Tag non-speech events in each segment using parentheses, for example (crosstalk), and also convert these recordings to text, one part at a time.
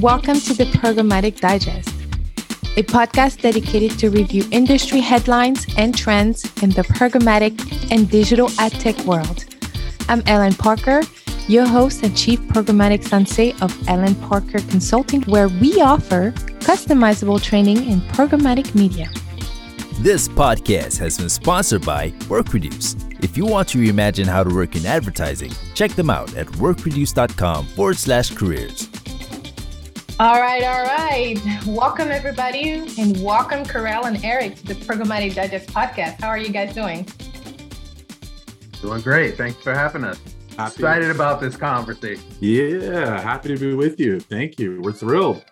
Welcome to the Programmatic Digest, a podcast dedicated to review industry headlines and trends in the programmatic and digital ad tech world. I'm Ellen Parker, your host and chief programmatic sensei of Ellen Parker Consulting, where we offer customizable training in programmatic media. This podcast has been sponsored by WorkReduce. If you want to reimagine how to work in advertising, check them out at workreduce.com forward slash careers. All right, all right. Welcome, everybody, and welcome, Kerel and Eric, to the Programmatic Digest podcast. How are you guys doing? Doing great. Thanks for having us. Happy. Excited about this conversation. Yeah, happy to be with you. Thank you. We're thrilled.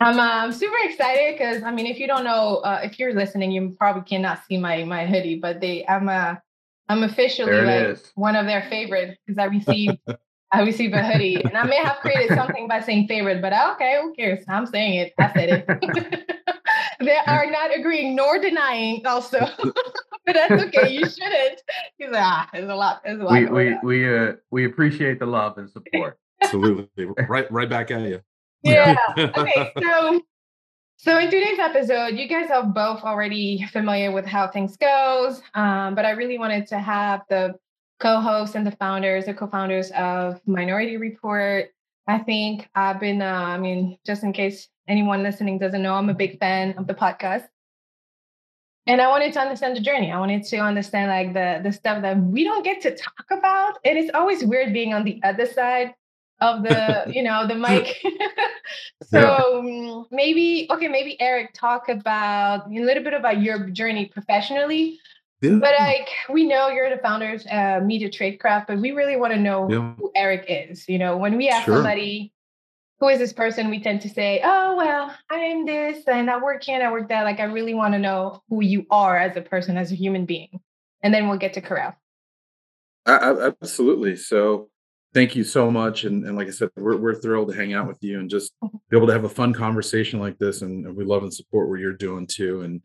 I'm, uh, I'm super excited because I mean, if you don't know, uh, if you're listening, you probably cannot see my my hoodie, but they, I'm uh, I'm officially like is. one of their favorites because I received (laughs) I received a hoodie, and I may have created something by saying favorite, but okay, who cares? I'm saying it. I said it. (laughs) they are not agreeing nor denying, also, (laughs) but that's okay. You shouldn't. He's like, ah, there's a lot. There's a lot. We we we uh we appreciate the love and support. (laughs) Absolutely, right right back at you. Yeah. okay. So, so in today's episode, you guys are both already familiar with how things goes, um, but I really wanted to have the co-hosts and the founders, the co-founders of Minority Report. I think I've been, uh, I mean, just in case anyone listening doesn't know, I'm a big fan of the podcast. And I wanted to understand the journey. I wanted to understand like the the stuff that we don't get to talk about. And it's always weird being on the other side of the (laughs) you know the mic (laughs) so yeah. Um, maybe okay maybe eric talk about a little bit about your journey professionally yeah. but like we know you're the founders uh media tradecraft but we really want to know yeah. who eric is you know when we ask sure. somebody who is this person we tend to say oh well i'm this and i work here and i work that like i really want to know who you are as a person as a human being and then we'll get to Kerel. absolutely so thank you so much. And, and like I said, we're, we're thrilled to hang out with you and just (laughs) be able to have a fun conversation like this. And, and we love and support what you're doing too. And,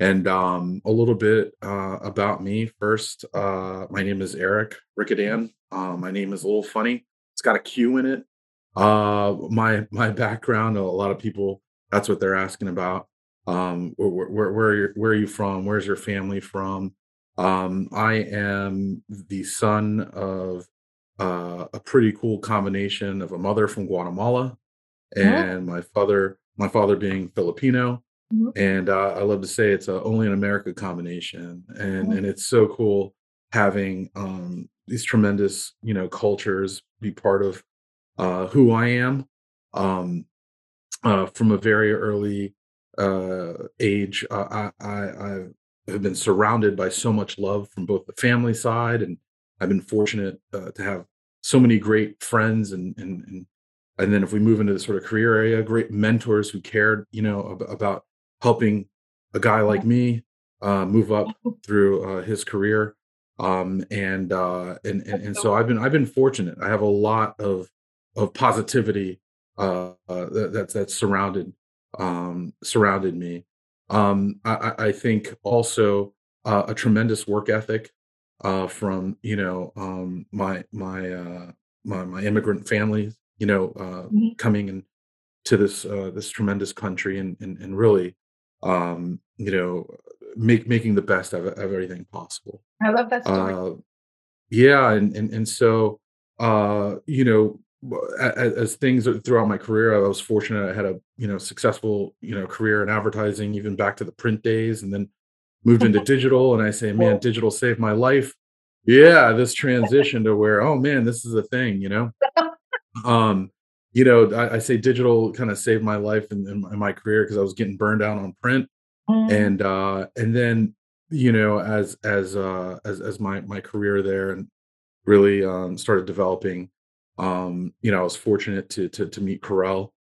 and um, a little bit uh, about me first. Uh, my name is Eric Requidan. Uh, my name is a little funny. It's got a Q in it. Uh, my my background. A lot of people. That's what they're asking about. Um, where, where, where, are you, where are you from? Where's your family from? Um, I am the son of uh, a pretty cool combination of a mother from Guatemala uh-huh. and my father, my father being Filipino. Mm-hmm. And uh, I love to say it's a only in America combination, and mm-hmm. and it's so cool having um, these tremendous you know cultures be part of uh, who I am um, uh, from a very early uh, age. Uh, I, I, I have been surrounded by so much love from both the family side and I've been fortunate uh, to have so many great friends and and and and then if we move into the sort of career area, great mentors who cared, you know, ab- about helping a guy like me uh, move up (laughs) through uh, his career. Um, and, uh, and and and so I've been I've been fortunate. I have a lot of of positivity uh, uh, that, that's that's surrounded um, surrounded me. Um, I, I think also uh, a tremendous work ethic uh, from you know um, my my uh, my my immigrant family, you know, uh, mm-hmm. coming in to this uh, this tremendous country and and, and really, um, you know, make making the best of, of everything possible. I love that story. Uh, yeah, and and and so uh, you know, as, as, things throughout my career, I was fortunate. I had a you know successful you know career in advertising, even back to the print days, and then moved into (laughs) digital and I say, man, digital saved my life. (laughs) Yeah, this transition to where, oh man, this is a thing, you know. (laughs) um, you know, I, I say digital kind of saved my life and, my career because I was getting burned out on print, mm. and uh, and then you know, as as uh, as as my my career there and really um, started developing, um, you know, I was fortunate to to to meet Kerel,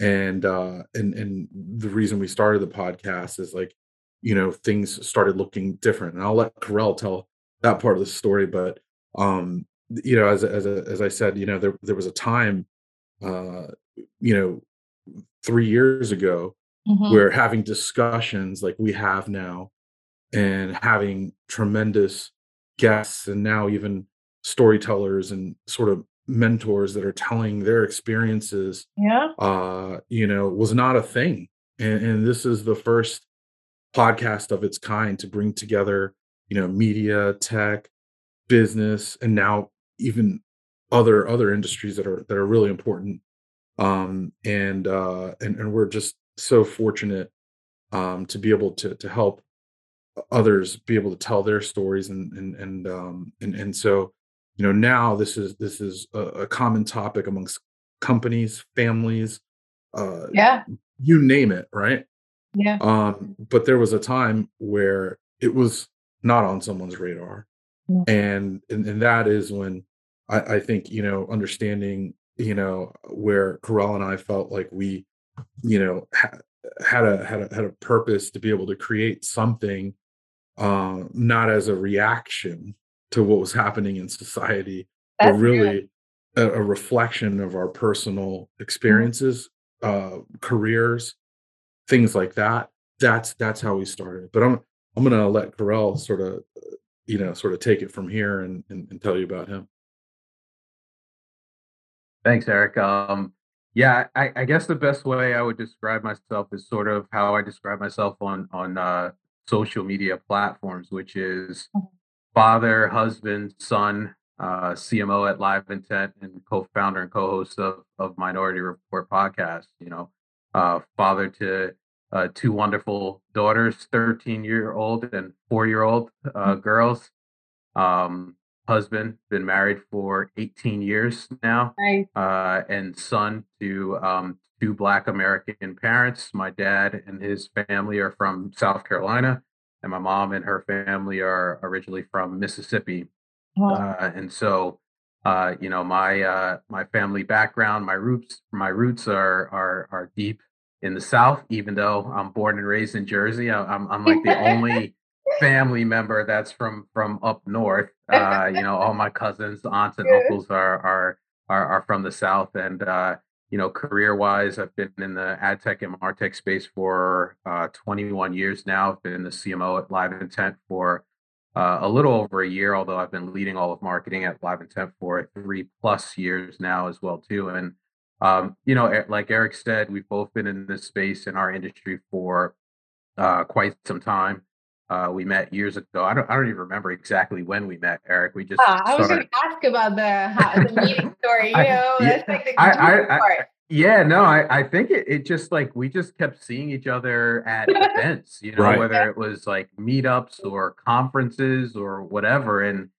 and uh, and and the reason we started the podcast is like you know things started looking different. And i'll let Kerel tell that part of the story but um you know as as as i said you know there there was a time uh you know 3 years ago mm-hmm. where having discussions like we have now and having tremendous guests and now even storytellers and sort of mentors that are telling their experiences Yeah. uh you know was not a thing and, and this is the first podcast of its kind to bring together you know media tech business and now even other other industries that are that are really important um and uh and, and we're just so fortunate um to be able to to help others be able to tell their stories and and and um and and so you know now this is this is a, a common topic amongst companies families uh Yeah. you name it right Yeah. um but there was a time where it was not on someone's radar Mm. and and, and that is when I, I think you know understanding you know where Kerel and I felt like we you know ha- had a had a had a purpose to be able to create something uh, not as a reaction to what was happening in society That's but really a, a reflection of our personal experiences uh careers things like that. That's that's how we started but i'm i'm gonna let Kerel sort of you know sort of take it from here and, and and tell you about him Thanks, Eric. Um, yeah, I, I guess the best way I would describe myself is sort of how I describe myself on on uh, social media platforms, which is Mhm. father, husband, son, uh, CMO at LiveIntent, and co-founder and co-host of of Minority Report podcast. You know, uh, father to uh, two wonderful daughters, thirteen year old and four year old uh, girls. Um, husband, been married for 18 years now Nice. uh, and son to um, two Black American parents. My dad and his family are from South Carolina, and my mom and her family are originally from Mississippi. Uh, and so, uh, you know, my uh, my family background, my roots, my roots are are are deep in the South. Even though I'm born and raised in Jersey, I, I'm I'm like the only (laughs) (laughs) family member that's from from up north. Uh, you know, all my cousins, aunts, and uncles are are are, are from the South, and uh, you know, career wise, I've been in the ad tech and martech space for uh, 21 years now. I've been in the CMO at LiveIntent for uh, a little over a year, although I've been leading all of marketing at LiveIntent for three plus years now as well too. And um, you know, like Eric said, we've both been in this space in our industry for uh, quite some time. Uh, we met years ago. I don't, I don't even remember exactly when we met, Eric. We just Ah, I was going to ask about the the meeting (laughs) story. You I- know, yeah, that's like the I- juicy I- I- part. Yeah, no, I, I think it, it just like we just kept seeing each other at (laughs) events, you know, Right. whether it was like meetups or conferences or whatever. And,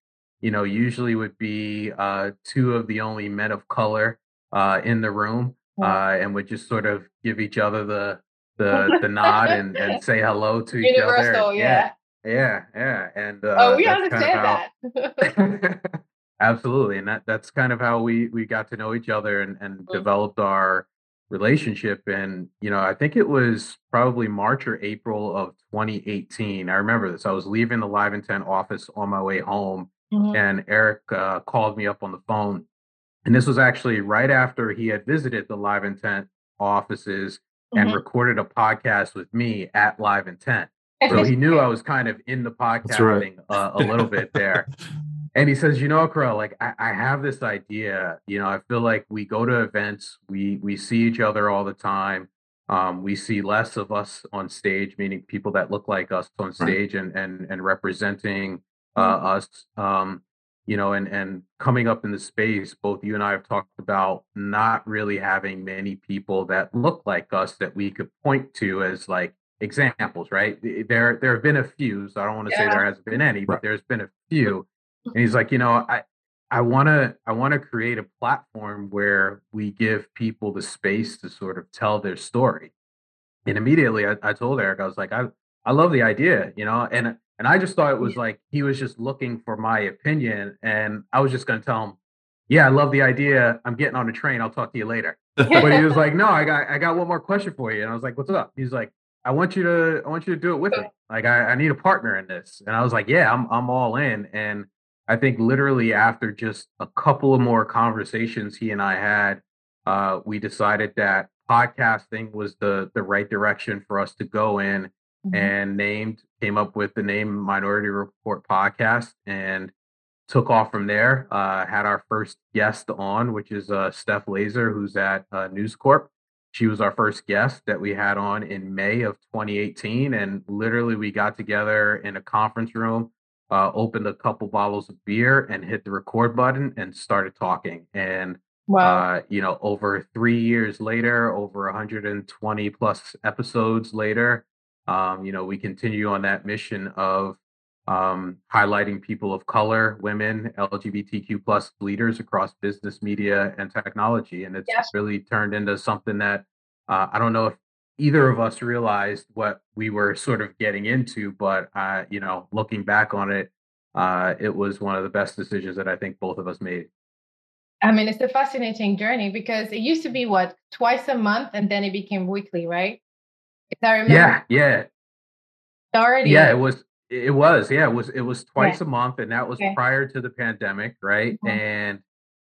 you know, usually would be uh, two of the only men of color uh, in the room uh, and would just sort of give each other the the, the nod and, and (laughs) say hello to each other. Universal, yeah. Yeah, yeah. And uh, oh, we that's kind of understand how- that. (laughs) (laughs) Absolutely, and that that's kind of how we we got to know each other and and Mhm. developed our relationship. And you know, I think it was probably March or April of 2018. I remember this. I was leaving the LiveIntent office on my way home, Mhm. and Eric uh, called me up on the phone. And this was actually right after he had visited the LiveIntent offices and Mhm. recorded a podcast with me at LiveIntent. So he knew I (laughs) was kind of in the That's right. podcasting uh, a little bit there. (laughs) And he says, you know, Kerel, like I, I have this idea. You know, I feel like we go to events, we we see each other all the time. Um, we see less of us on stage, meaning people that look like us on stage and and and representing uh, Mhm. us. Um, you know, and and coming up in the space, both you and I have talked about not really having many people that look like us that we could point to as like examples, right? There there have been a few, so I don't want to say there hasn't been any, but there's been a few. And he's like you know i i want to i want to create a platform where we give people the space to sort of tell their story. And immediately i, I told eric i was like i i love the idea you know and and i just thought it was like he was just looking for my opinion and i was just going to tell him yeah i love the idea i'm getting on a train i'll talk to you later. But he (laughs) was like no i got i got one more question for you and i was like what's up? He's like i want you to i want you to do it with me like i, I need a partner in this and i was like yeah i'm i'm all in and I think literally after just a couple of more conversations he and I had, uh, we decided that podcasting was the the right direction for us to go in Mhm. and named came up with the name Minority Report Podcast. And took off from there. Uh, had our first guest on, which is uh, Steph Layser, who's at uh, News Corp. She was our first guest that we had on in May of 2018, and literally we got together in a conference room, uh, opened a couple bottles of beer, and hit the record button and started talking. And wow. Uh, you know, over three years later, over 120 plus episodes later, um, you know, we continue on that mission of um, highlighting people of color, women, LGBTQ plus leaders across business, media, and technology. And it's yes. really turned into something that uh, I don't know if either of us realized what we were sort of getting into, but uh, you know, looking back on it, uh, it was one of the best decisions that I think both of us made. I mean, it's a fascinating journey because it used to be what twice a month, and then it became weekly, right? If I remember. Yeah, yeah. Already. Yeah, it was it was, yeah, it was it was twice yeah. a month, and that was okay. prior to the pandemic, right? Mm-hmm. And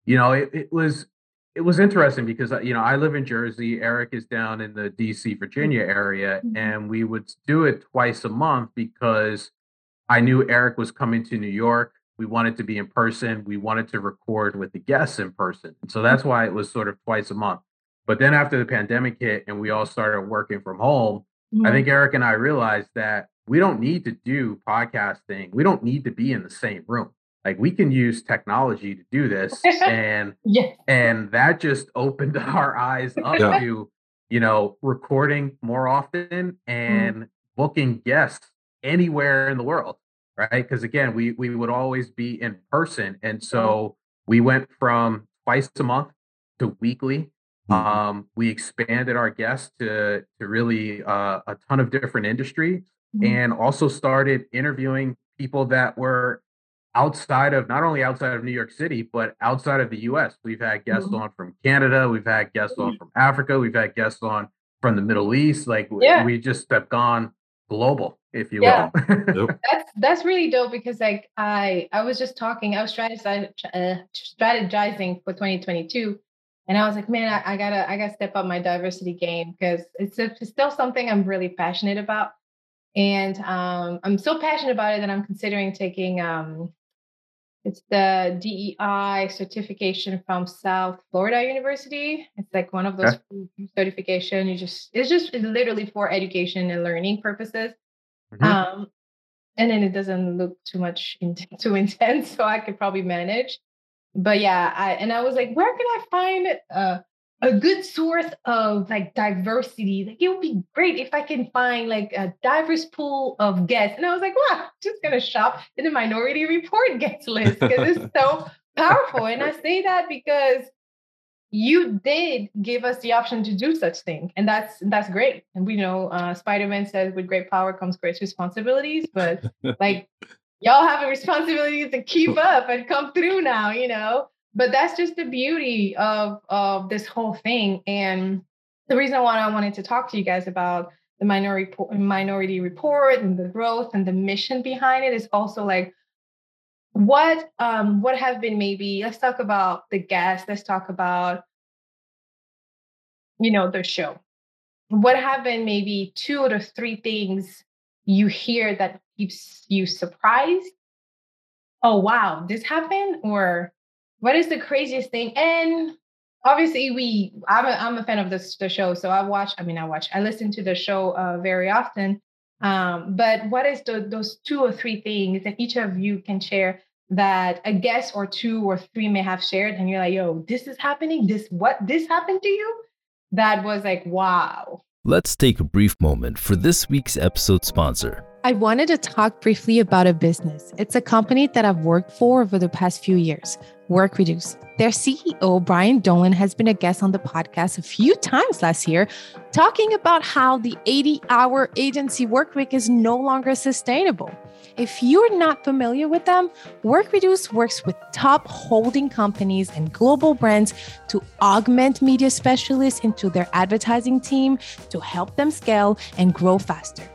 you know, it, it was it was interesting because uh, you know I live in Jersey, Eric is down in the DC, Virginia area, mm-hmm. and we would do it twice a month because I knew Eric was coming to New York. We wanted to be in person. We wanted to record with the guests in person. So that's why it was sort of twice a month. But then after the pandemic hit and we all started working from home, mm-hmm. I think Eric and I realized that we don't need to do podcasting. We don't need to be in the same room. Like we can use technology to do this. (laughs) and yes. and that just opened (laughs) our eyes up yeah. to, you know, recording more often mm. and mm. booking guests anywhere in the world. Right. Because again, we we would always be in person. And mm. so we went from twice a month to weekly mm-hmm. Um, we expanded our guests to to really uh, a ton of different industry, mm-hmm. and also started interviewing people that were outside of not only outside of New York City, but outside of the US. We've had guests mm-hmm. on from Canada, we've had guests on mm-hmm. from Africa, we've had guests on from the Middle East. Like yeah. we just have gone global, if you yeah. (laughs) will. that's that's really dope because like I I was just talking, I was strategizing, uh, strategizing for 2022. And I was like, man, I, I gotta I gotta step up my diversity game because it's, it's still something I'm really passionate about. And um, I'm so passionate about it that I'm considering taking um, it's the DEI certification from South Florida University. It's like one of those okay. certification. You just it's just it's literally for education and learning purposes. Mm-hmm. Um, and then it doesn't look too much in, (laughs) too intense, so I could probably manage. But yeah, I and I was like, where can I find uh, a good source of like diversity. Like it would be great if I can find like a diverse pool of guests. And I was like, wow, I'm (laughs) just gonna shop in the minority report guest list because it's (laughs) so powerful. And I say that because you did give us the option to do such thing. And that's that's great. And we know uh Spider-Man says with great power comes great responsibilities, but like y'all have a responsibility to keep (laughs) up and come through now, you know? But that's just the beauty of of this whole thing. And the reason why i wanted to talk to you guys about the minority minority report and the growth and the mission behind it is also like what um what have been maybe let's talk about the guests let's talk about you know the show. What have been maybe two or three things you hear that keeps you surprised oh wow this happened or what is the craziest thing? And obviously, we I'm a, I'm a fan of this the show, so I watch. I mean, I watch. I listen to the show uh, very often. Um, but what is the, those two or three things that each of you can share that a guest or two or three may have shared, and you're like, "Yo, this is happening. This what this happened to you?" That was like, wow. Let's take a brief moment for this week's episode sponsor. I wanted to talk briefly about a business. It's a company that I've worked for over the past few years, WorkReduce. Their CEO, Brian Dolan, has been a guest on the podcast a few times last year, talking about how the 80 hour agency work week is no longer sustainable. If you're not familiar with them, WorkReduce works with top holding companies and global brands to augment media specialists into their advertising team to help them scale and grow faster.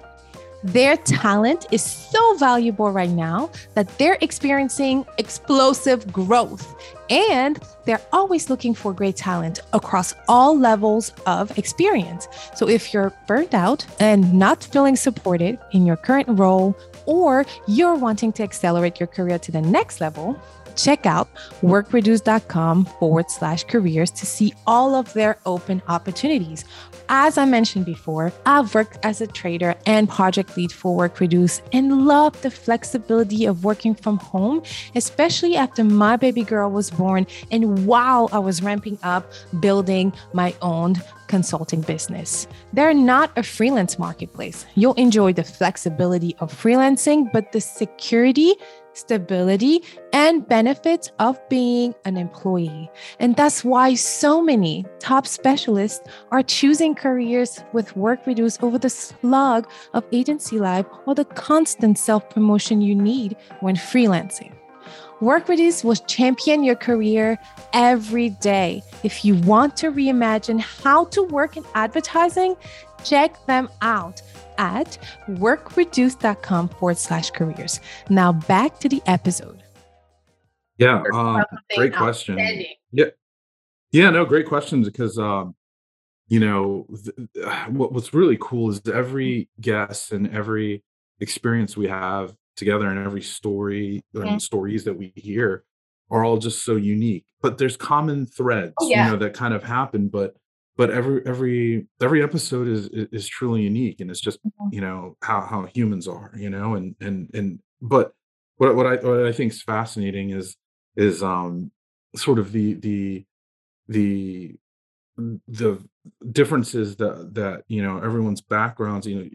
Their talent is so valuable right now that they're experiencing explosive growth and they're always looking for great talent across all levels of experience. So if you're burnt out and not feeling supported in your current role, or you're wanting to accelerate your career to the next level, check out workreduce.com forward slash careers to see all of their open opportunities. As I mentioned before, I've worked as a trader and project lead for WorkReduce and love the flexibility of working from home, especially after my baby girl was born and while I was ramping up building my own consulting business. They're not a freelance marketplace. You'll enjoy the flexibility of freelancing, but the security stability, and benefits of being an employee. And that's why so many top specialists are choosing careers with WorkReduce over the slog of agency life or the constant self promotion you need when freelancing. WorkReduce will champion your career every day. If you want to reimagine how to work in advertising, check them out at workreduce.com forward slash careers. Now back to the episode. Yeah, uh, great question. Yeah, yeah, no, great questions because um, you know th- what, what's really cool is every guest and every experience we have together and every story and mm-hmm. stories that we hear are all just so unique but there's common threads oh, yeah. you know that kind of happen but but every every every episode is is truly unique and it's just mm-hmm. you know how how humans are you know and and and but what what i what i think is fascinating is is um sort of the the the the differences that that you know everyone's backgrounds you know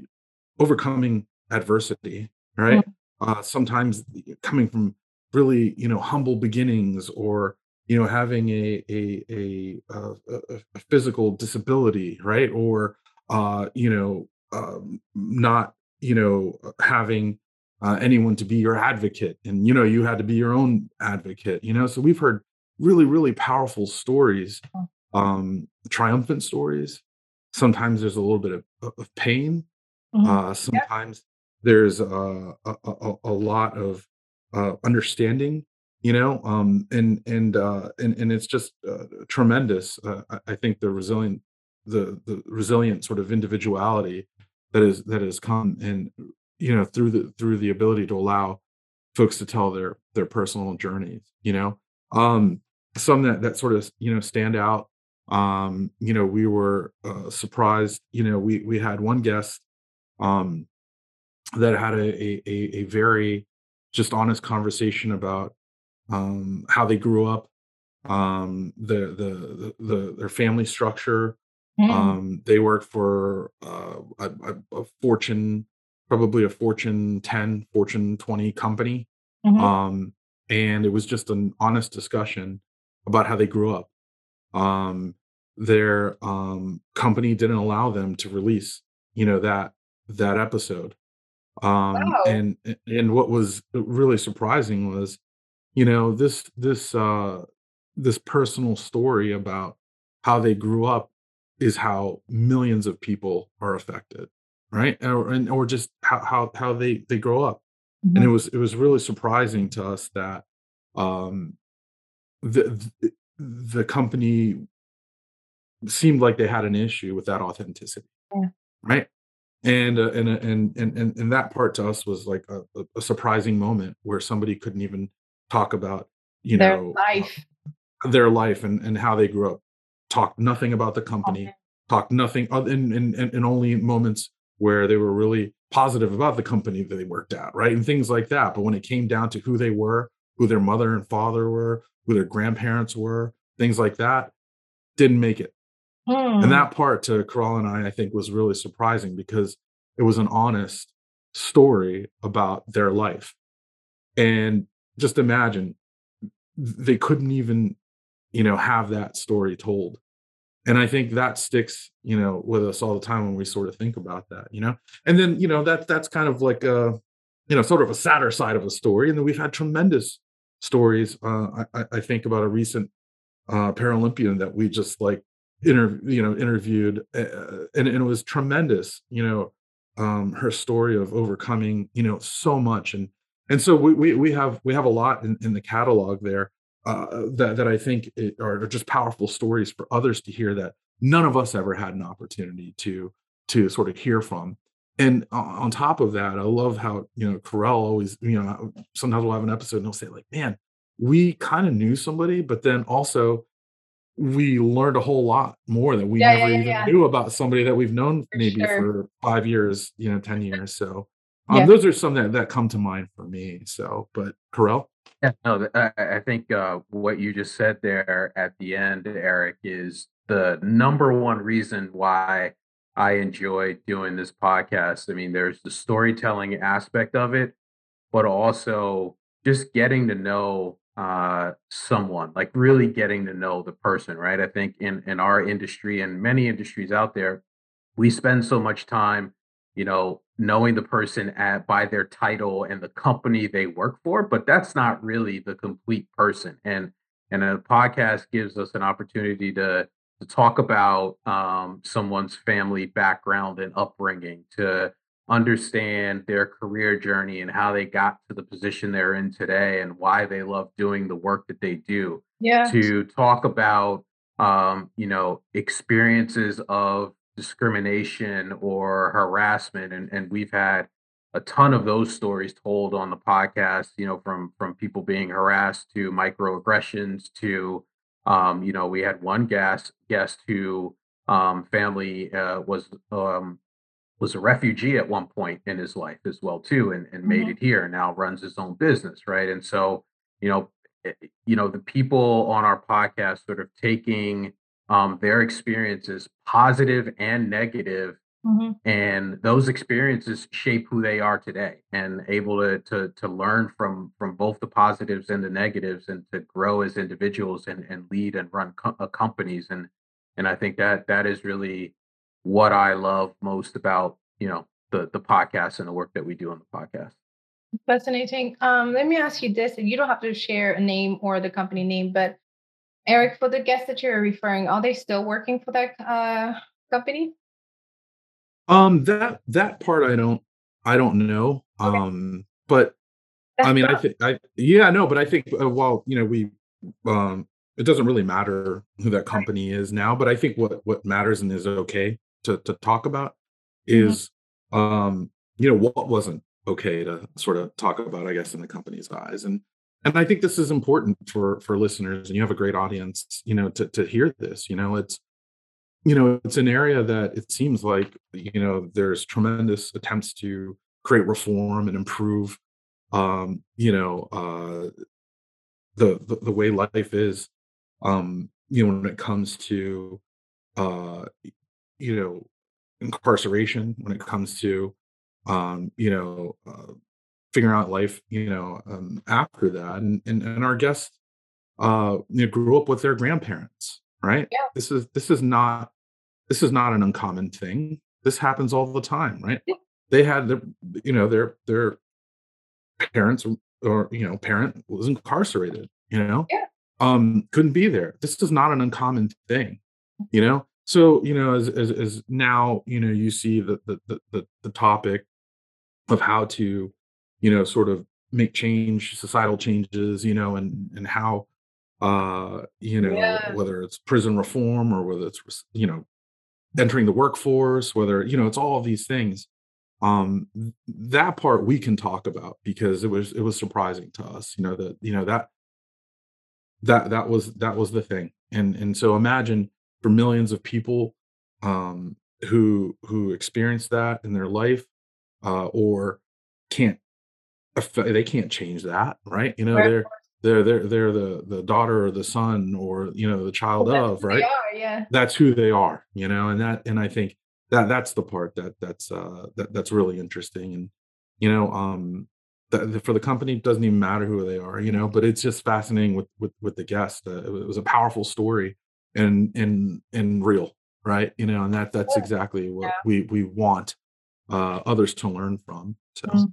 overcoming adversity right mm-hmm. uh sometimes coming from really you know humble beginnings or you know having a a a, uh, a, a physical disability right? Or uh you know um, not you know having uh, anyone to be your advocate and you know you had to be your own advocate you know? So we've heard really really powerful stories um triumphant stories. Sometimes there's a little bit of, of pain. Mm-hmm. uh sometimes there's a, a, a lot of uh, understanding you know um and and uh and, and it's just uh, tremendous uh, I, think the resilient the the resilient sort of individuality that is that has come and you know through the through the ability to allow folks to tell their their personal journeys you know? Um some that that sort of you know stand out um you know we were uh, surprised you know we we had one guest um that had a a, a very just honest conversation about um, how they grew up, um, the, the, the the their family structure. Mm. Um, they worked for uh, a, a, Fortune, probably a Fortune 10, Fortune 20 company, mm-hmm. um, and it was just an honest discussion about how they grew up. Um, their um, company didn't allow them to release, you know that that episode. Um, wow. And and what was really surprising was you know this this uh this personal story about how they grew up is how millions of people are affected right or and or just how how, how they they grow up mm-hmm. and it mm-hmm. was it was really surprising to us that um the the company seemed like they had an issue with that authenticity yeah. right and uh, and, uh, and and and and that part to us was like a, a surprising moment where somebody couldn't even talk about you know their know life uh, their life and, and how they grew up talk nothing about the company okay. talk nothing other in, in, in only moments where they were really positive about the company that they worked at right and things like that but when it came down to who they were who their mother and father were who their grandparents were things like that didn't make it hmm. and that part to Kerel and I, I think was really surprising because it was an honest story about their life. And just imagine they couldn't even you know have that story told and i think that sticks you know with us all the time when we sort of think about that you know and then you know that that's kind of like a you know sort of a sadder side of a story and then we've had tremendous stories uh i, I think about a recent uh paralympian that we just like inter you know interviewed uh, and, and it was tremendous you know um, her story of overcoming, you know, so much. And and so we we, we have we have a lot in, in the catalog there uh, that that I think it, are just powerful stories for others to hear that none of us ever had an opportunity to to sort of hear from. And on top of that, I love how you know Kerel always you know sometimes we'll have an episode and he'll say like, man, we kind of knew somebody, but then also we learned a whole lot more that we Yeah, never yeah, yeah, even knew about somebody that we've known For maybe sure. for five years, you know, 10 years. So um, Yeah. those are some that, that come to mind for me. So, but Kerel? Yeah, no, I, I I think uh, what you just said there at the end, Eric, is the number one reason why I enjoy doing this podcast. I mean, there's the storytelling aspect of it, but also just getting to know uh, someone, like really getting to know the person, right? I think in in our industry and many industries out there, we spend so much time you know knowing the person at by their title and the company they work for but that's not really the complete person and and a podcast gives us an opportunity to to talk about um, someone's family background and upbringing to understand their career journey and how they got to the position they're in today and why they love doing the work that they do Yeah. to talk about um, you know experiences of discrimination or harassment and, and we've had a ton of those stories told on the podcast you know from from people being harassed to microaggressions to um, you know we had one guest guest who um, family uh, was um, was a refugee at one point in his life as well too and, and made Mhm. it here and now runs his own business right and so you know eh, you know the people on our podcast sort of taking um, their experiences positive and negative Mhm. and those experiences shape who they are today and able to to to learn from from both the positives and the negatives and to grow as individuals and and lead and run co- uh, companies and and I think that that is really what I love most about you know the the podcast and the work that we do on the podcast. Fascinating. Um, let me ask you this. and You don't have to share a name or the company name, but Eric, for the guests that you're referring, are they still working for that uh, company? Um, that, that part I don't, I don't know. Okay. Um, but I That's mean, I tough. think I yeah, no, but I think uh, while you know we um it doesn't really matter who that company is now, but I think what what matters and is okay to to talk about Mhm. is um you know what wasn't okay to sort of talk about, I guess, in the company's eyes. And and I think this is important for for listeners and you have a great audience, you know, to to hear this. You know, it's you know, it's an area that it seems like, you know, there's tremendous attempts to create reform and improve um you know uh the, the the way life is um you know when it comes to uh you know incarceration when it comes to um you know uh, figuring out life you know um after that and and, and our guests uh you know grew up with their grandparents right Yeah. this is this is not this is not an uncommon thing this happens all the time right Yeah. they had their you know their their parents or, you know parent was incarcerated you know Yeah. um couldn't be there this is not an uncommon thing you know so you know as as, as now you know you see the, the the the the topic of how to you know sort of make change societal changes you know and and how uh you know Yeah. whether it's prison reform or whether it's you know entering the workforce whether you know it's all of these things um that part we can talk about because it was it was surprising to us you know that you know that that that was that was the thing and and so imagine for millions of people um who who experience that in their life uh or can't they can't change that right you know they're they're they're they're the the daughter or the son or you know the child Well, of right They are, yeah. that's who they are you know and that and i think that that's the part that that's uh that, that's really interesting and you know um that for the company it doesn't even matter who they are you know but it's just fascinating with with with the guest uh, it, was, a powerful story and and and real right you know and that that's exactly what Yeah. we we want uh others to learn from so Mm.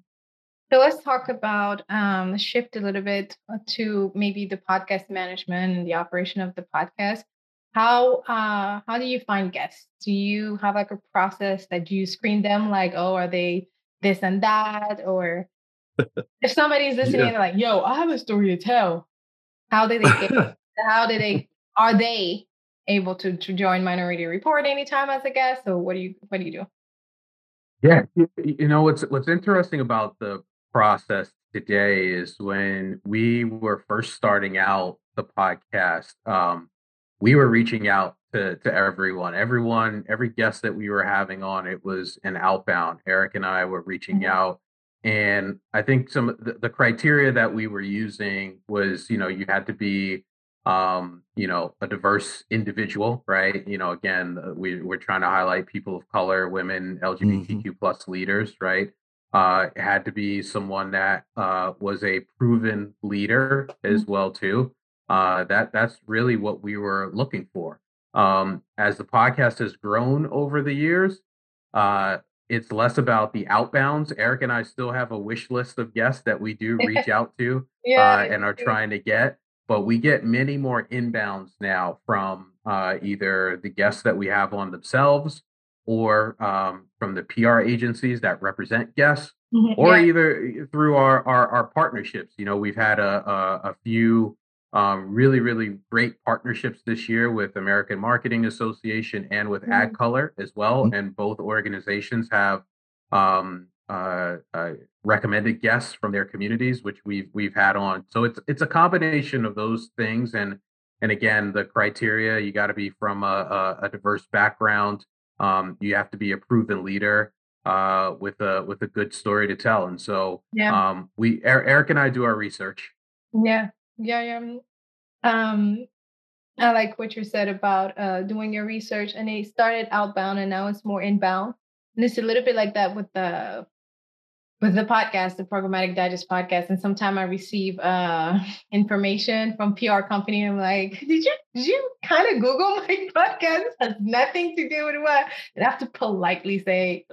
So let's talk about um, shift a little bit uh, to maybe the podcast management and the operation of the podcast. how uh how do you find guests? Do you have like a process that you screen them like, oh, are they this and that? Or (laughs) if somebody's listening yeah. they're like, yo, I have a story to tell. How did they get (laughs) how did they are they able to, to join Minority Report anytime as a guest? So what do you what do you do? Yeah, you, you know what's what's interesting about the process today is when we were first starting out the podcast, um, we were reaching out to to everyone, everyone, every guest that we were having on. It was an outbound. Eric and I were reaching mm-hmm. out, and I think some of the, the criteria that we were using was, you know, you had to be um, you know, a diverse individual, right? You know, again, we we're trying to highlight people of color, women, LGBTQ mm-hmm. plus leaders, right? Uh, it had to be someone that uh, was a proven leader as mm-hmm. well too. Uh, that that's really what we were looking for. Um, as the podcast has grown over the years, uh, it's less about the outbounds. Eric and I still have a wish list of guests that we do (laughs) reach out to yeah, uh, and are trying to get but we get many more inbounds now from uh, either the guests that we have on themselves or um, from the PR agencies that represent guests, mm-hmm. or yeah. either through our, our, our partnerships. You know, we've had a a, a few um, really really great partnerships this year with American Marketing Association and with mm-hmm. AdColor as well, mm-hmm. and both organizations have um, uh, uh, recommended guests from their communities, which we've we've had on. So it's it's a combination of those things, and and again, the criteria you got to be from a, a, a, diverse background. Um, you have to be a proven leader uh, with a with a good story to tell. And so, yeah. um, we Eric and I do our research. Yeah, yeah, yeah. Um, I like what you said about uh, doing your research, and it started outbound, and now it's more inbound. And it's a little bit like that with the with the podcast, the Programmatic Digest podcast, and sometimes I receive uh, (laughs) information from PR company. I'm like, did you did you kind of Google (laughs) my podcast? It has nothing to do with what. And I have to politely say,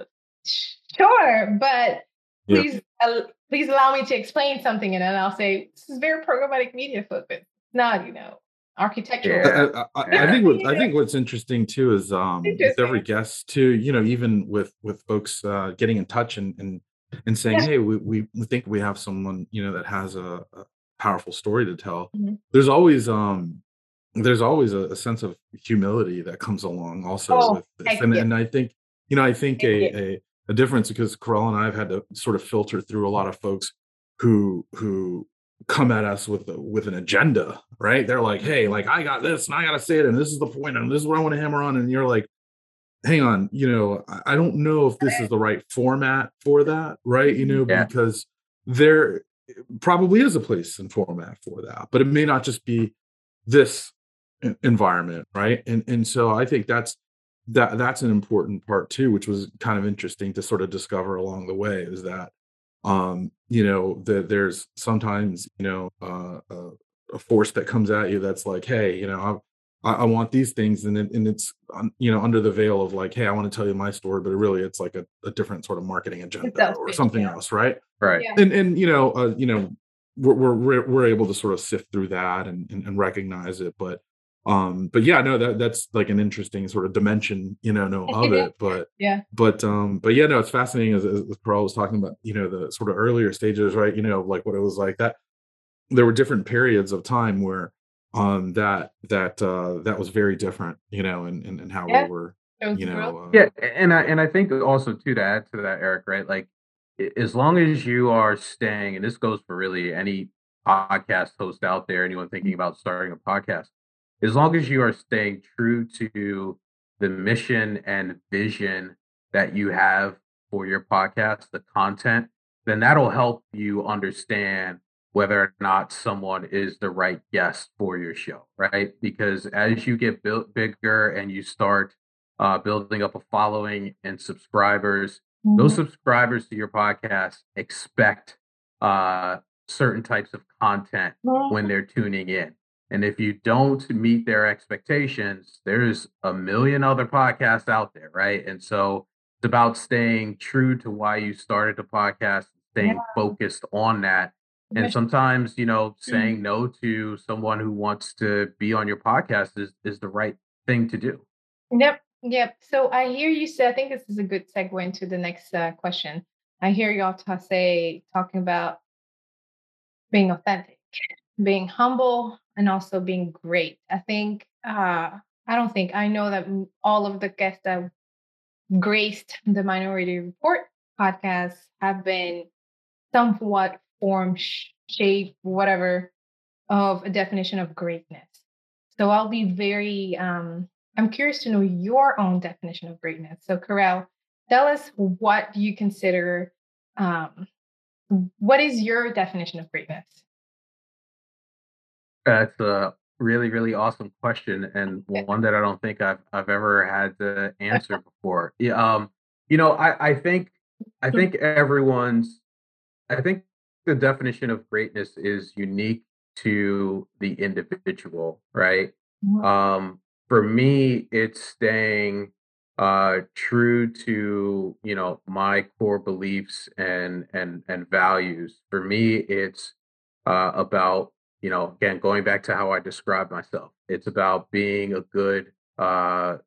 sure, but please yeah. uh, please allow me to explain something, and then I'll say this is very programmatic media focused. Not you know architectural. Yeah. I, I, I, think what I think what's interesting too is um with every guest too, you know, even with with folks uh, getting in touch and and and saying, yeah. hey, we, we, think we have someone, you know, that has a, a powerful story to tell. Mm-hmm. There's always um there's always a, a, sense of humility that comes along also oh, with this. And, and I think, you know, I think a, a, a difference because Kerel and I have had to sort of filter through a lot of folks who who come at us with a, with an agenda, right? They're like, hey, like I got this and I gotta say it, and this is the point, and this is what I want to hammer on. And you're like, hang on, you know, I don't know if this is the right format for that, right? You know, yeah. because there probably is a place and format for that, but it may not just be this environment, right? And and so I think that's that that's an important part too, which was kind of interesting to sort of discover along the way is that um you know that there's sometimes you know uh, uh, a force that comes at you that's like hey you know I, I want these things, and it, and it's you know under the veil of like, hey, I want to tell you my story, but really it's like a, a different sort of marketing agenda or something yeah. else, right? Right. Yeah. And and you know uh, you know we're, we're we're able to sort of sift through that and, and, and recognize it, but um but yeah no that that's like an interesting sort of dimension you know no (laughs) of it but yeah but um but yeah no it's fascinating as, as Kerel was talking about you know the sort of earlier stages right you know like what it was like that there were different periods of time where um that that uh that was very different you know and and, and how yeah. we were you know uh, yeah and i and i think also too to add to that eric right like as long as you are staying and this goes for really any podcast host out there anyone thinking about starting a podcast as long as you are staying true to the mission and vision that you have for your podcast the content then that'll help you understand whether or not someone is the right guest for your show, right? Because as you get built bigger and you start uh, building up a following and subscribers, mm-hmm. those subscribers to your podcast expect uh, certain types of content mm-hmm. when they're tuning in. And if you don't meet their expectations, there's a million other podcasts out there, right? And so it's about staying true to why you started the podcast, staying yeah. focused on that and sometimes, you know, saying mm. no to someone who wants to be on your podcast is is the right thing to do. Yep. Yep. So I hear you say, I think this is a good segue into the next uh, question. I hear y'all ta- say, talking about being authentic, being humble, and also being great. I think, uh, I don't think, I know that all of the guests that graced the Minority Report podcast have been somewhat form, shape, whatever, of a definition of greatness. So I'll be very, um, I'm curious to know your own definition of greatness. So, Kerel, tell us what you consider, um, what is your definition of greatness? That's a really, really awesome question, and one that I don't think I've I've ever had to answer (laughs) before. Yeah, um, you know, I I think I think everyone's I think the definition of greatness is unique to the individual, right? Mm-hmm. Um, for me, it's staying uh, true to you know my core beliefs and and and values. For me, it's uh, about you know again going back to how I describe myself. It's about being a good uh,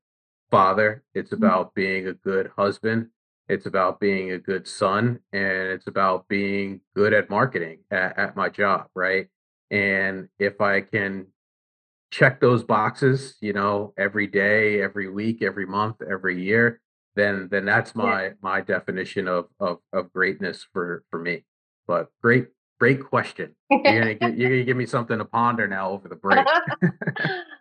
father. It's mm-hmm. about being a good husband. It's about being a good son, and it's about being good at marketing at, at my job, right? And if I can check those boxes, you know, every day, every week, every month, every year, then then that's my yeah. my definition of of of greatness for for me. But great great question. You're gonna get, you're gonna give me something to ponder now over the break.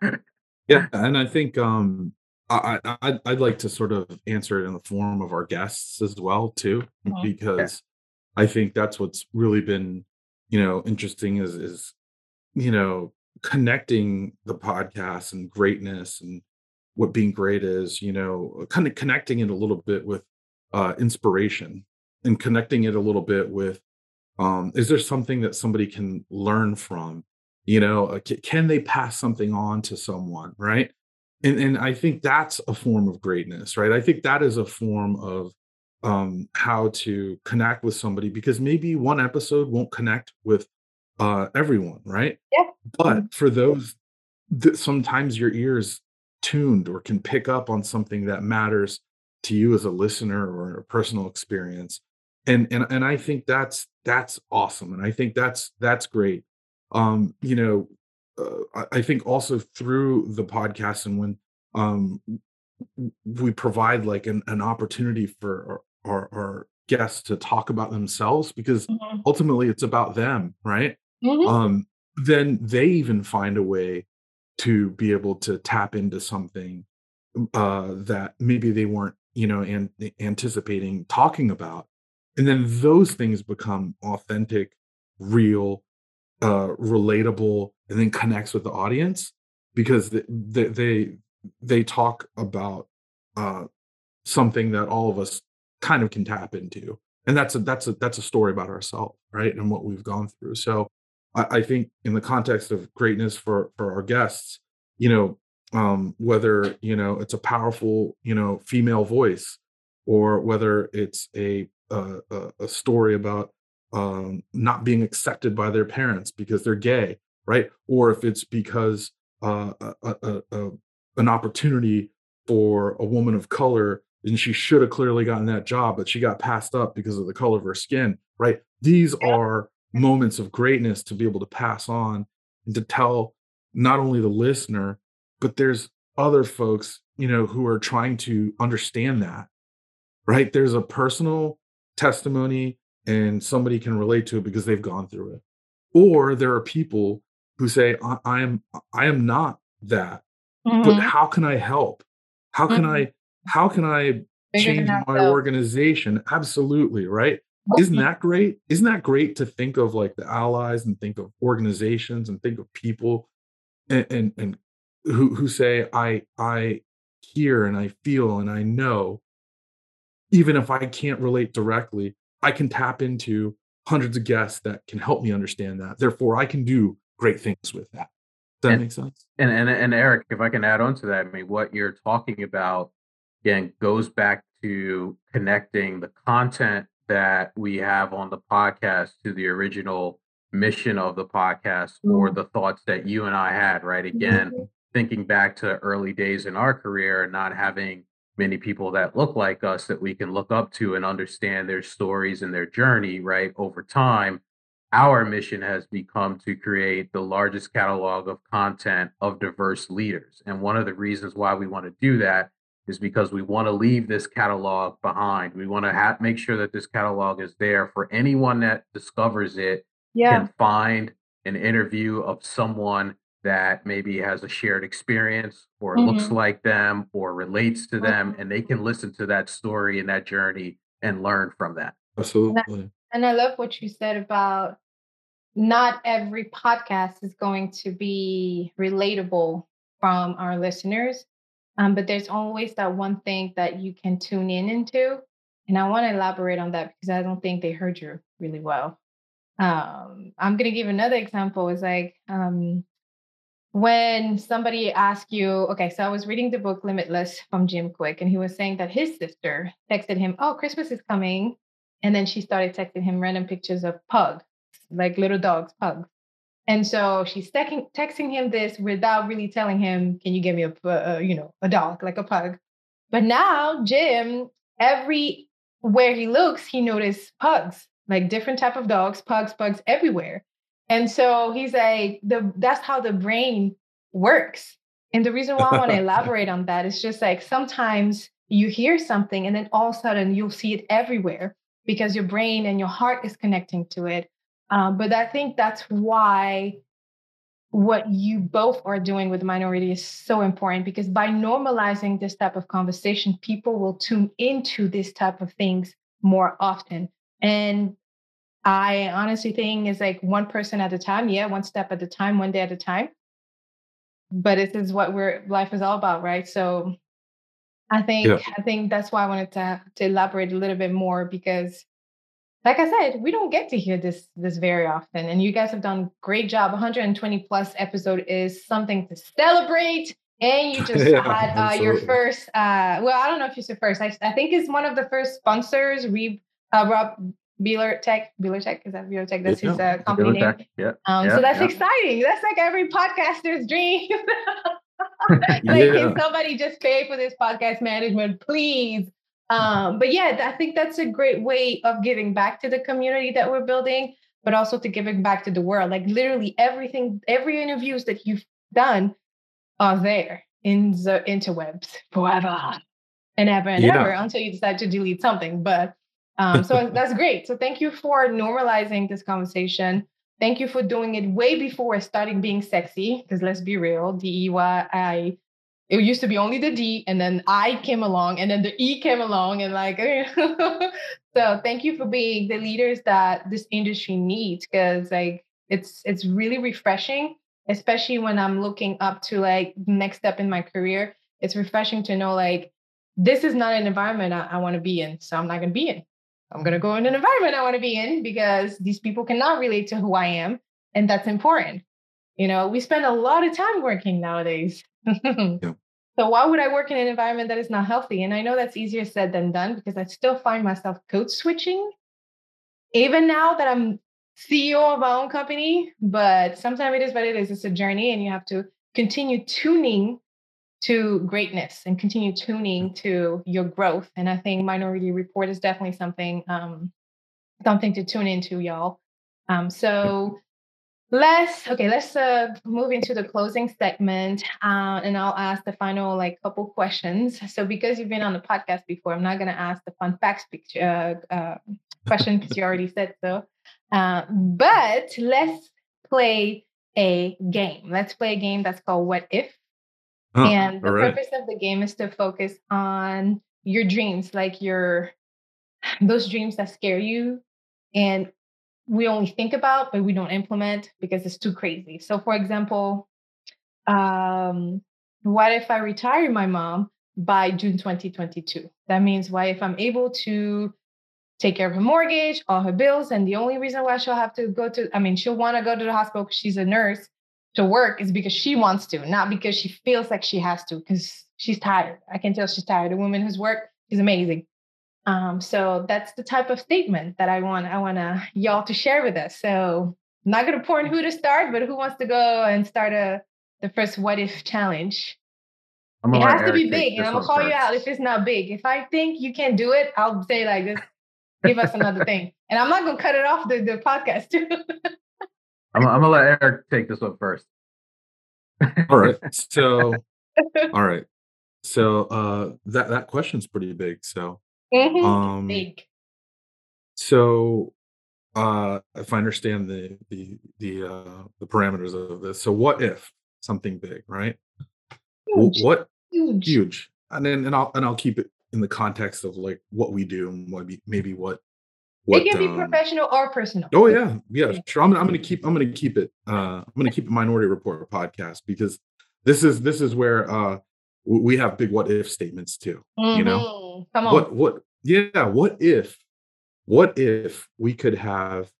(laughs) (laughs) yeah, and I think um I, I I'd like to sort of answer it in the form of our guests as well too, mm-hmm. because yeah. I think that's what's really been you know interesting is is you know connecting the podcast and greatness and what being great is you know kind of connecting it a little bit with uh inspiration and connecting it a little bit with um is there something that somebody can learn from you know uh, can they pass something on to someone right and and i think that's a form of greatness right? I think that is a form of um how to connect with somebody because maybe one episode won't connect with uh everyone right? Yeah. But mm-hmm. for those that sometimes your ears tuned or can pick up on something that matters to you as a listener or a personal experience. And and and i think that's that's awesome and i think that's that's great. Um you know uh, i think also through the podcast and when um we provide like an, an opportunity for our, our, our guests to talk about themselves because mm-hmm. ultimately it's about them right mm-hmm. um then they even find a way to be able to tap into something uh, that maybe they weren't, you know, and anticipating talking about. And then those things become authentic, real, uh, relatable, and then connects with the audience because they they they talk about uh, something that all of us kind of can tap into, and that's a that's a that's a story about ourselves, right, and what we've gone through. So I, I think in the context of greatness for for our guests, you know, um, whether you know it's a powerful you know female voice or whether it's a a, a story about um, not being accepted by their parents because they're gay, right? Or if it's because uh, a, a, an opportunity for a woman of color and she should have clearly gotten that job, but she got passed up because of the color of her skin, right? These are moments of greatness to be able to pass on and to tell not only the listener, but there's other folks, you know, who are trying to understand that, right? There's a personal testimony and somebody can relate to it because they've gone through it. Or there are people who say, I, I am, I am not that, mm-hmm. but how can I help? How can mm-hmm. I, how can I change my organization? Absolutely. Right. Isn't that great? Isn't that great to think of like the allies and think of organizations and think of people and and, and who who say I I hear and I feel and I know even if I can't relate directly, I can tap into hundreds of guests that can help me understand that. Therefore, I can do great things with that. Does that and, make sense? And, and and Eric, if I can add on to that, I mean, what you're talking about again goes back to connecting the content that we have on the podcast to the original mission of the podcast mm-hmm. or the thoughts that you and I had, right? Again, mm-hmm. thinking back to early days in our career, and not having many people that look like us that we can look up to and understand their stories and their journey, right? Over time, our mission has become to create the largest catalog of content of diverse leaders. And one of the reasons why we want to do that is because we want to leave this catalog behind. We want to ha- make sure that this catalog is there for anyone that discovers it yeah. can find an interview of someone that maybe has a shared experience or mm-hmm. looks like them or relates to them and they can listen to that story and that journey and learn from that absolutely and I, love what you said about not every podcast is going to be relatable from our listeners um, but there's always that one thing that you can tune in into and i want to elaborate on that because i don't think they heard you really well um, i'm going to give another example is like um, when somebody asks you, okay, so I was reading the book Limitless from Jim Kwik, and he was saying that his sister texted him, Oh, Christmas is coming. And then she started texting him random pictures of pugs, like little dogs, pugs. And so she's texting, texting him this without really telling him, Can you give me a, uh, you know, a dog, like a pug? But now Jim, every where he looks, he noticed pugs, like different type of dogs, pugs, pugs everywhere. And so he's like, the that's how the brain works. And the reason why I want to (laughs) elaborate on that is just like sometimes you hear something and then all of a sudden you'll see it everywhere because your brain and your heart is connecting to it. Um, but I think that's why what you both are doing with minority is so important because by normalizing this type of conversation, people will tune into this type of things more often. And I honestly think is like one person at a time. Yeah, one step at a time, one day at a time. But this is what we're life is all about, right? So I think yeah. I think that's why I wanted to to elaborate a little bit more because like I said, we don't get to hear this this very often. And you guys have done great job. 120 plus episode is something to celebrate. And you just yeah, (laughs) had uh, your first uh well, I don't know if it's your first. I, I think it's one of the first sponsors, Re uh, Rob Beeler Tech, Beeler Tech, is that Beeler Tech? That's his uh, company name. Tech. Yeah. Um, yeah. So that's yeah. exciting. That's like every podcaster's dream. (laughs) (laughs) (laughs) like, yeah. can somebody just pay for this podcast management, please? Um, but yeah, I think that's a great way of giving back to the community that we're building, but also to giving back to the world. Like literally everything, every interviews that you've done are there in the interwebs forever and ever and ever until you decide to delete something. But um, so (laughs) that's great. So thank you for normalizing this conversation. Thank you for doing it way before it started being sexy. Because let's be real, DEI, it used to be only the D, and then I came along, and then the E came along, and like, (laughs) so thank you for being the leaders that this industry needs. Because like, it's it's really refreshing, especially when I'm looking up to like next step in my career. It's refreshing to know like this is not an environment I, I want to be in, so I'm not going to be in. I'm going to go in an environment I want to be in because these people cannot relate to who I am. And that's important. You know, we spend a lot of time working nowadays. (laughs) yeah. So why would I work in an environment that is not healthy? And I know that's easier said than done because I still find myself code switching, even now that I'm CEO of my own company. But sometimes it is what it is. It's a journey, and you have to continue tuning to greatness and continue tuning to your growth. And I think Minority Report is definitely something um, something to tune into, y'all. Um, so let's okay, let's uh, move into the closing segment, uh, and I'll ask the final like couple questions. So because you've been on the podcast before, I'm not going to ask the fun facts picture, uh, uh, question because you already (laughs) said so. Uh, but let's play a game. Let's play a game that's called What If. Oh, and the right. purpose of the game is to focus on your dreams, like your (sighs) those dreams that scare you and we only think about but we don't implement because it's too crazy. So for example, um, what if I retire my mom by June 2022? That means why if I'm able to take care of her mortgage, all her bills, and the only reason why she'll have to go to, I mean, she'll want to go to the hospital because she's a nurse to work is because she wants to, not because she feels like she has to, because she's tired. I can tell she's tired. A woman who's worked is amazing. Um, so that's the type of statement that I want I want to y'all to share with us. So I'm not gonna point who to start, but who wants to go and start a the first what if challenge. I'm It has to be big, and I'm gonna call you out if it's not big. If I think you can't do it, I'll say like this. Give us another thing, (laughs) and I'm not gonna cut it off the, the podcast too. (laughs) I'm, I'm gonna let Eric take this one first. All right. (laughs) So (laughs) all right. So uh that that question's pretty big. So Mhm. um big. so uh if I understand the the the uh the parameters of this, so what if something big, right? Huge. What Huge. huge and then and i'll and i'll keep it in the context of like what we do and what maybe maybe what what it can be um, professional or personal. oh yeah yeah sure i'm, gonna- I'm gonna keep i'm gonna keep it uh i'm gonna keep a minority report podcast because this is this is where uh we have big what if statements too you know Mhm. Come on. what what yeah what if what if we could have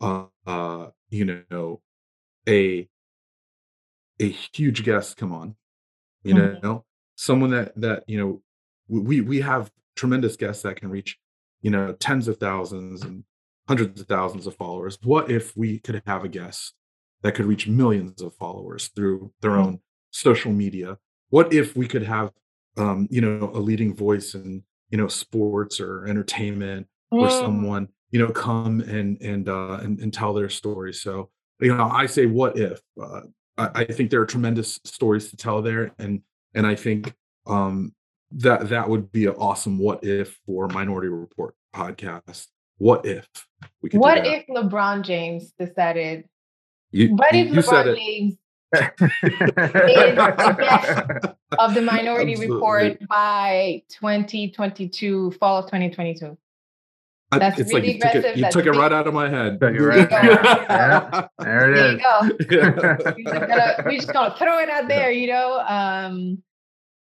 uh uh you know a a huge guest come on you Mhm. know someone that that you know we we have tremendous guests that can reach you know tens of thousands and hundreds of thousands of followers what if we could have a guest that could reach millions of followers through their Mhm. own social media what if we could have um you know a leading voice in you know sports or entertainment or Mm. someone you know come and and uh and, and tell their story so you know i say what if uh, I, I think there are tremendous stories to tell there and and i think um that that would be an awesome what if for minority report podcast what if we could What if LeBron James decided? you, What if you said LeBron it James (laughs) a guest of the Minority Absolutely. Report by 2022, fall of 2022? I- That's it's like really you took it aggressive, you that's took it right out of my head Took it right out Yeah, there There it you go. Yeah. (laughs) we just gonna we just gonna throw it out there, you know. Um,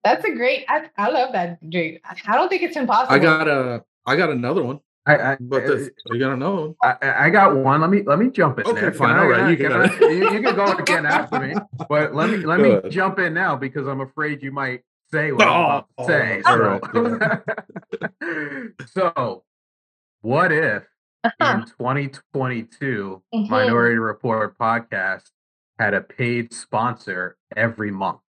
that's a great. I, I love that, Drake. I I don't think it's impossible. i got a i got another one I, I, but this, you got another one I, I got one. Let me let me jump in Okay, there. fine, Can I- all right, you can got I- you, you can go again (laughs) after me, but let me let Go me ahead. jump in now because I'm afraid you might say what I'm about Oh, to say. all So, (laughs) so what if Uh-huh. in 2022 Mhm. Minority Report podcast had a paid sponsor every month?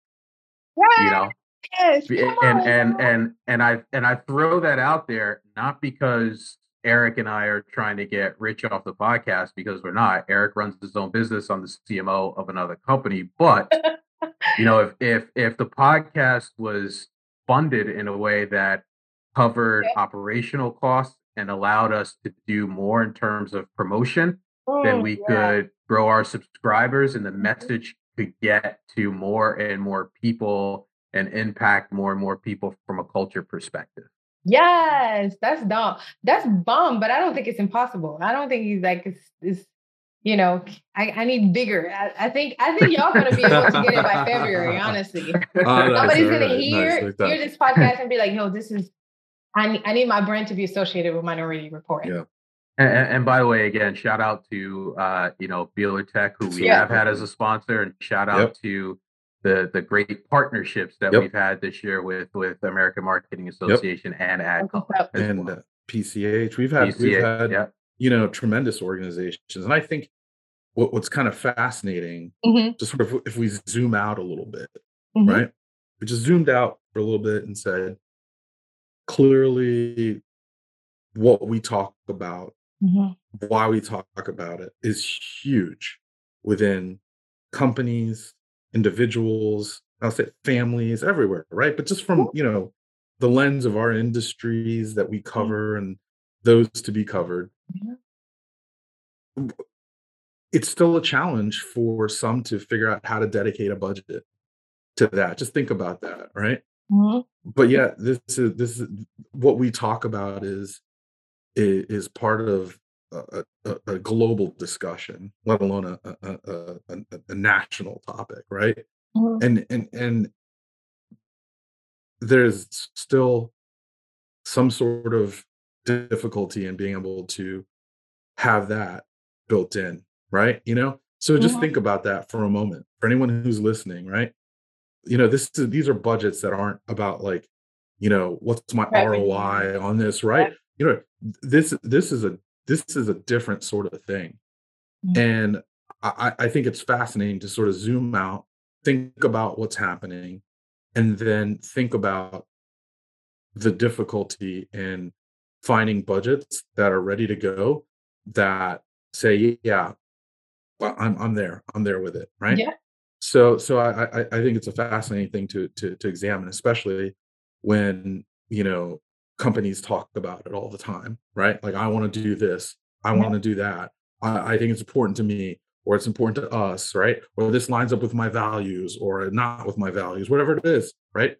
You know, Yes, and and and and I and I throw that out there not because Eric and I are trying to get rich off the podcast because we're not. Eric runs his own business on the CMO of another company, but you know, if if if the podcast was funded in a way that covered Yeah. operational costs and allowed us to do more in terms of promotion, then Mm, we yeah. could grow our subscribers and the message could get to more and more people and impact more and more people from a culture perspective. Yes, that's dumb. That's bomb, but I don't think it's impossible. I don't think he's like it's, it's you know, I, I need bigger. I, I think I think y'all gonna be able to get it by February, honestly. (laughs) Oh, nice, Somebody's gonna right, hear nice, hear this podcast and be like, yo, this is I need, I need my brand to be associated with Minority Report. Yeah. And, and, and by the way, again, shout out to uh, you know Beeler Tech, who we Yeah. have had as a sponsor, and shout out Yep. to the the great partnerships that Yep. we've had this year with with American Marketing Association and AdColor. And well. uh, PCH. We've had we've had yeah. you know tremendous organizations, and I think what, what's kind of fascinating, Mhm, just sort of if we zoom out a little bit, mhm. right? We just zoomed out for a little bit and said, clearly, what we talk about, Mhm. why we talk about it, is huge within companies, individuals, I'll say families, everywhere, right? But just from you know the lens of our industries that we cover and those to be covered, it's still a challenge for some to figure out how to dedicate a budget to that. Just think about that, right? Mhm. But yeah, this is this is what we talk about is, is part of a, a, a global discussion, let alone a a, a, a, a national topic, right? Mhm. and and and there's still some sort of difficulty in being able to have that built in right you know so just Mhm. think about that for a moment for anyone who's listening right you know this is these are budgets that aren't about like you know what's my Revenue. roi on this right you know this this is a this is a different sort of thing Mhm. and I, I think it's fascinating to sort of zoom out think about what's happening and then think about the difficulty in finding budgets that are ready to go that say yeah well, i'm i'm there i'm there with it right Yeah. so so i i, I think it's a fascinating thing to to to examine especially when you know companies talk about it all the time right? Like i want to do this. I want to do that. I, I think it's important to me or it's important to us right? Or this lines up with my values or not with my values whatever it is right?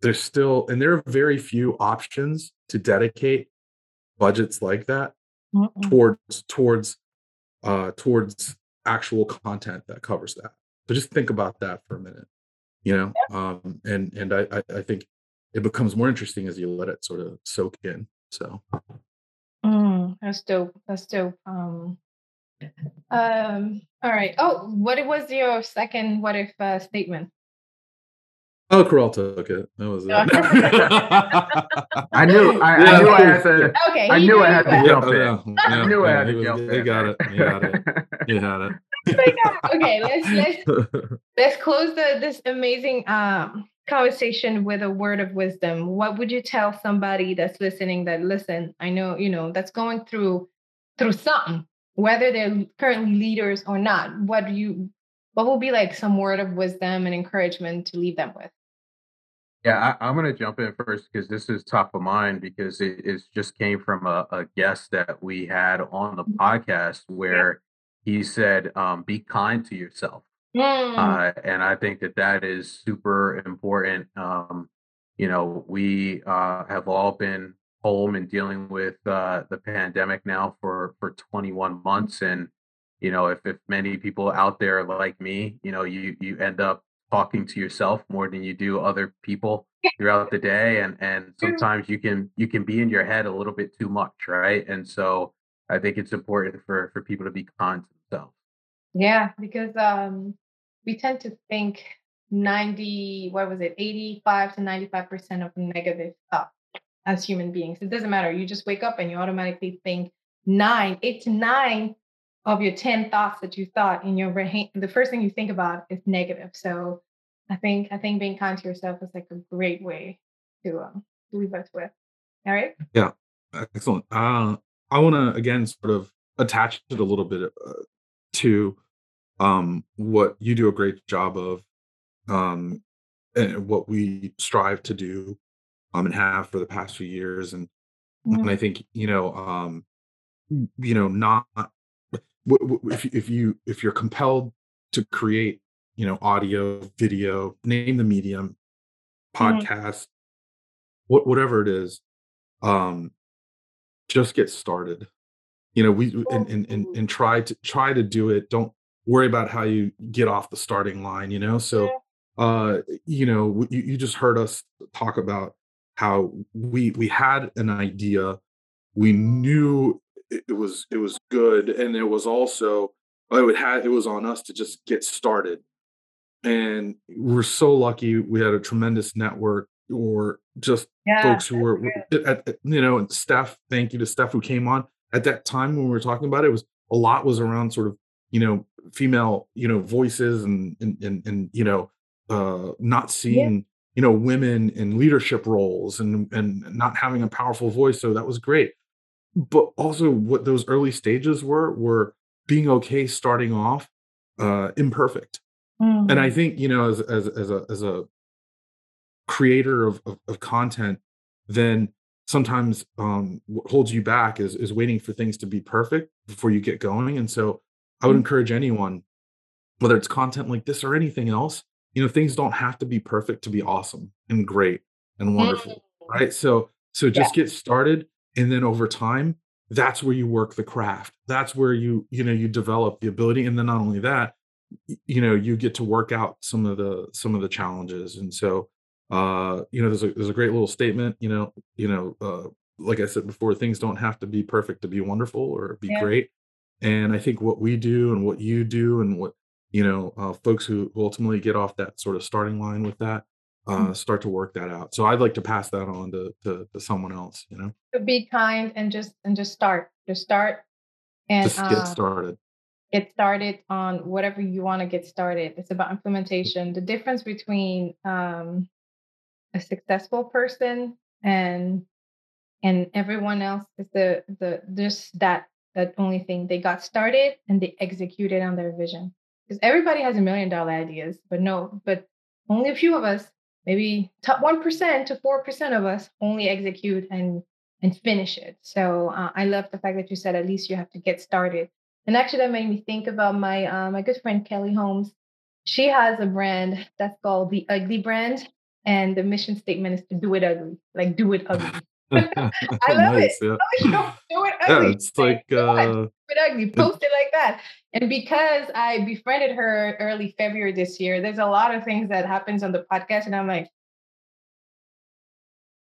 There's still and there are very few options to dedicate budgets like that Mm-mm. towards towards uh towards actual content that covers that. So just think about that for a minute you know? Um and and I, I i think it becomes more interesting as you let it sort of soak in so Mm, that's dope. That's dope. Um, um, all right. Oh, what was your second what if uh, statement? oh Kerel took it that was it (laughs) I knew I, I knew I had to Okay. I knew I knew had to that. jump in. yeah, I yeah, knew I yeah, had to was- jump he in. got it he (laughs) had it he had it okay, let's let's (laughs) let's close the this amazing um conversation with a word of wisdom. What would you tell somebody that's listening that listen, I know, you know, that's going through through something, whether they're currently leaders or not. What do you what will be like some word of wisdom and encouragement to leave them with? Yeah, I, I'm going to jump in first because this is top of mind because it, it just came from a, a guest that we had on the podcast where he said, um, "Be kind to yourself," Mm, uh, and I think that that is super important. Um, you know, we uh, have all been home and dealing with uh, the pandemic now for for 21 months, and you know, if if many people out there like me, you know, you you end up talking to yourself more than you do other people throughout the day and and sometimes you can you can be in your head a little bit too much right? And so i think it's important for for people to be kind to themselves. Yeah, because um we tend to think 90, what was it, 85 to 95% of negative thought as human beings. It doesn't matter. You just wake up and you automatically think nine, eight to nine of your 10 thoughts that you thought in your brain. The first thing you think about is negative. So I think I think being kind to yourself is like a great way to um leave us with. All right. Yeah. Excellent. Uh, I want to again sort of attach it a little bit uh, to um, what you do a great job of, um, and what we strive to do, um, and have for the past few years. And and I think you know, um, you know, not if you- if you if you're compelled to create, you know, audio, video, name the medium, Mhm. podcast, what whatever it is, um, just get started you know we and, and and and try to try to do it don't worry about how you get off the starting line you know? So uh you know you, you just heard us talk about how we we had an idea we knew it, it was it was good and it was also it would had it was on us to just get started. And we're so lucky we had a tremendous network or just Yeah. folks who were at, at- you know and steph thank you to steph who came on. At that time when we were talking about it, it was a lot was around sort of you know female you know voices and and and, and you know uh not seeing you know women in leadership roles and and not having a powerful voice so that was great but also what those early stages were were being okay starting off uh imperfect and I Mhm. think you know, as as as a as a creator of of, of content, then sometimes um, what holds you back is is waiting for things to be perfect before you get going. And so, I would Mm. encourage anyone, whether it's content like this or anything else, you know, things don't have to be perfect to be awesome and great and wonderful, right? So so just get started, and then over time, that's where you work the craft. That's where you you know you develop the ability, and then not only that you know you get to work out some of the some of the challenges and so uh you know there's a there's a great little statement you know you know uh like i said before things don't have to be perfect to be wonderful or be Yeah. great and i think what we do and what you do and what you know uh folks who who ultimately get off that sort of starting line with that uh start to work that out so i'd like to pass that on to to, to someone else you know be kind and just and just start. Just start. And just get uh, started get started on whatever you want to get started. It's about implementation. The difference between um, a successful person and and everyone else is the the just that that only thing they got started and they executed on their vision. Because everybody has a million dollar ideas but no but only a few of us maybe top 1% to 4% of us only execute and and finish it. So uh, i love the fact that you said at least you have to get started. And actually that made me think about my uh, my good friend kelly holmes. She has a brand that's called the ugly brand and the mission statement is to do it ugly like do it (laughs) ugly I (laughs) love nice, it. Yeah. do it ugly. Yeah, it's like uh, do it ugly. Post it like that. And because I befriended her early February this year, there's a lot of things that happens on the podcast, and I'm like,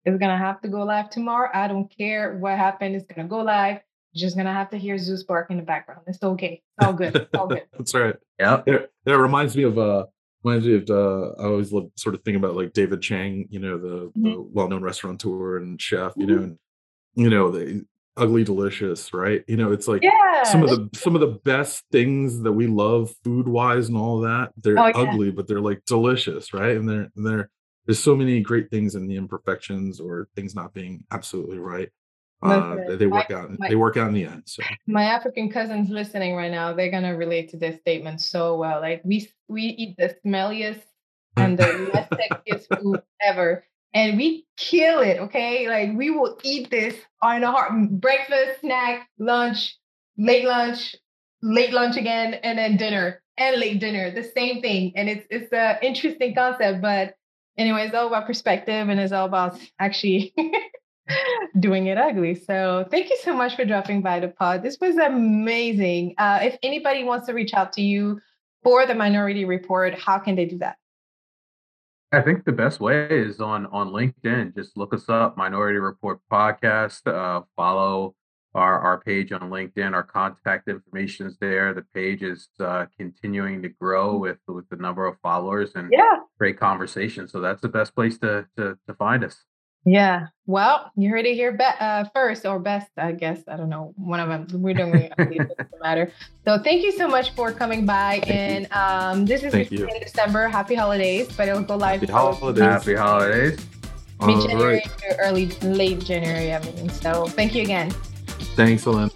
it's gonna have to go live tomorrow. I don't care what happened. It's gonna go live. You're just gonna have to hear Zeus bark in the background. It's okay. It's all good. It's all good. (laughs) That's right. Yeah. It, it reminds me of uh reminds me of uh, I always love sort of thinking about like David Chang, you know, the, mm-hmm. the well-known restaurateur and chef, you mm-hmm. know, and you know, the ugly delicious, right? You know, it's like yeah. some of the some of the best things that we love food wise and all that. They're oh, yeah. ugly, but they're like delicious, right? And they're and they're there's so many great things in the imperfections or things not being absolutely right uh, they work my, out. My, they work out in the end. So my African cousins listening right now, they're gonna relate to this statement so well. Like we we eat the smelliest and the less (laughs) sexiest food ever, and we kill it. Okay, like we will eat this on a heart breakfast, snack, lunch, late lunch, late lunch again, and then dinner and late dinner. The same thing, and it's it's an interesting concept, but anyway, it's all about perspective and it's all about actually (laughs) doing it ugly. So thank you so much for dropping by the pod. This was amazing. Uh, if anybody wants to reach out to you for the Minority Report, how can they do that? I think the best way is on on LinkedIn. Just look us up, Minority Report Podcast. Uh, follow our our page on LinkedIn. Our contact information is there. The page is uh, continuing to grow with with the number of followers and yeah. great conversation. So that's the best place to to to find us. Yeah. Well, you heard it here be- uh, first or best, I guess. I don't know. One of them. We're doing it doesn't matter. So thank you so much for coming by. Thank and um, this is in December. Happy holidays, but it'll go live. Happy holidays. Happy holidays. Mid January right. early, late January, I mean. So thank you again. Thanks, Ellen.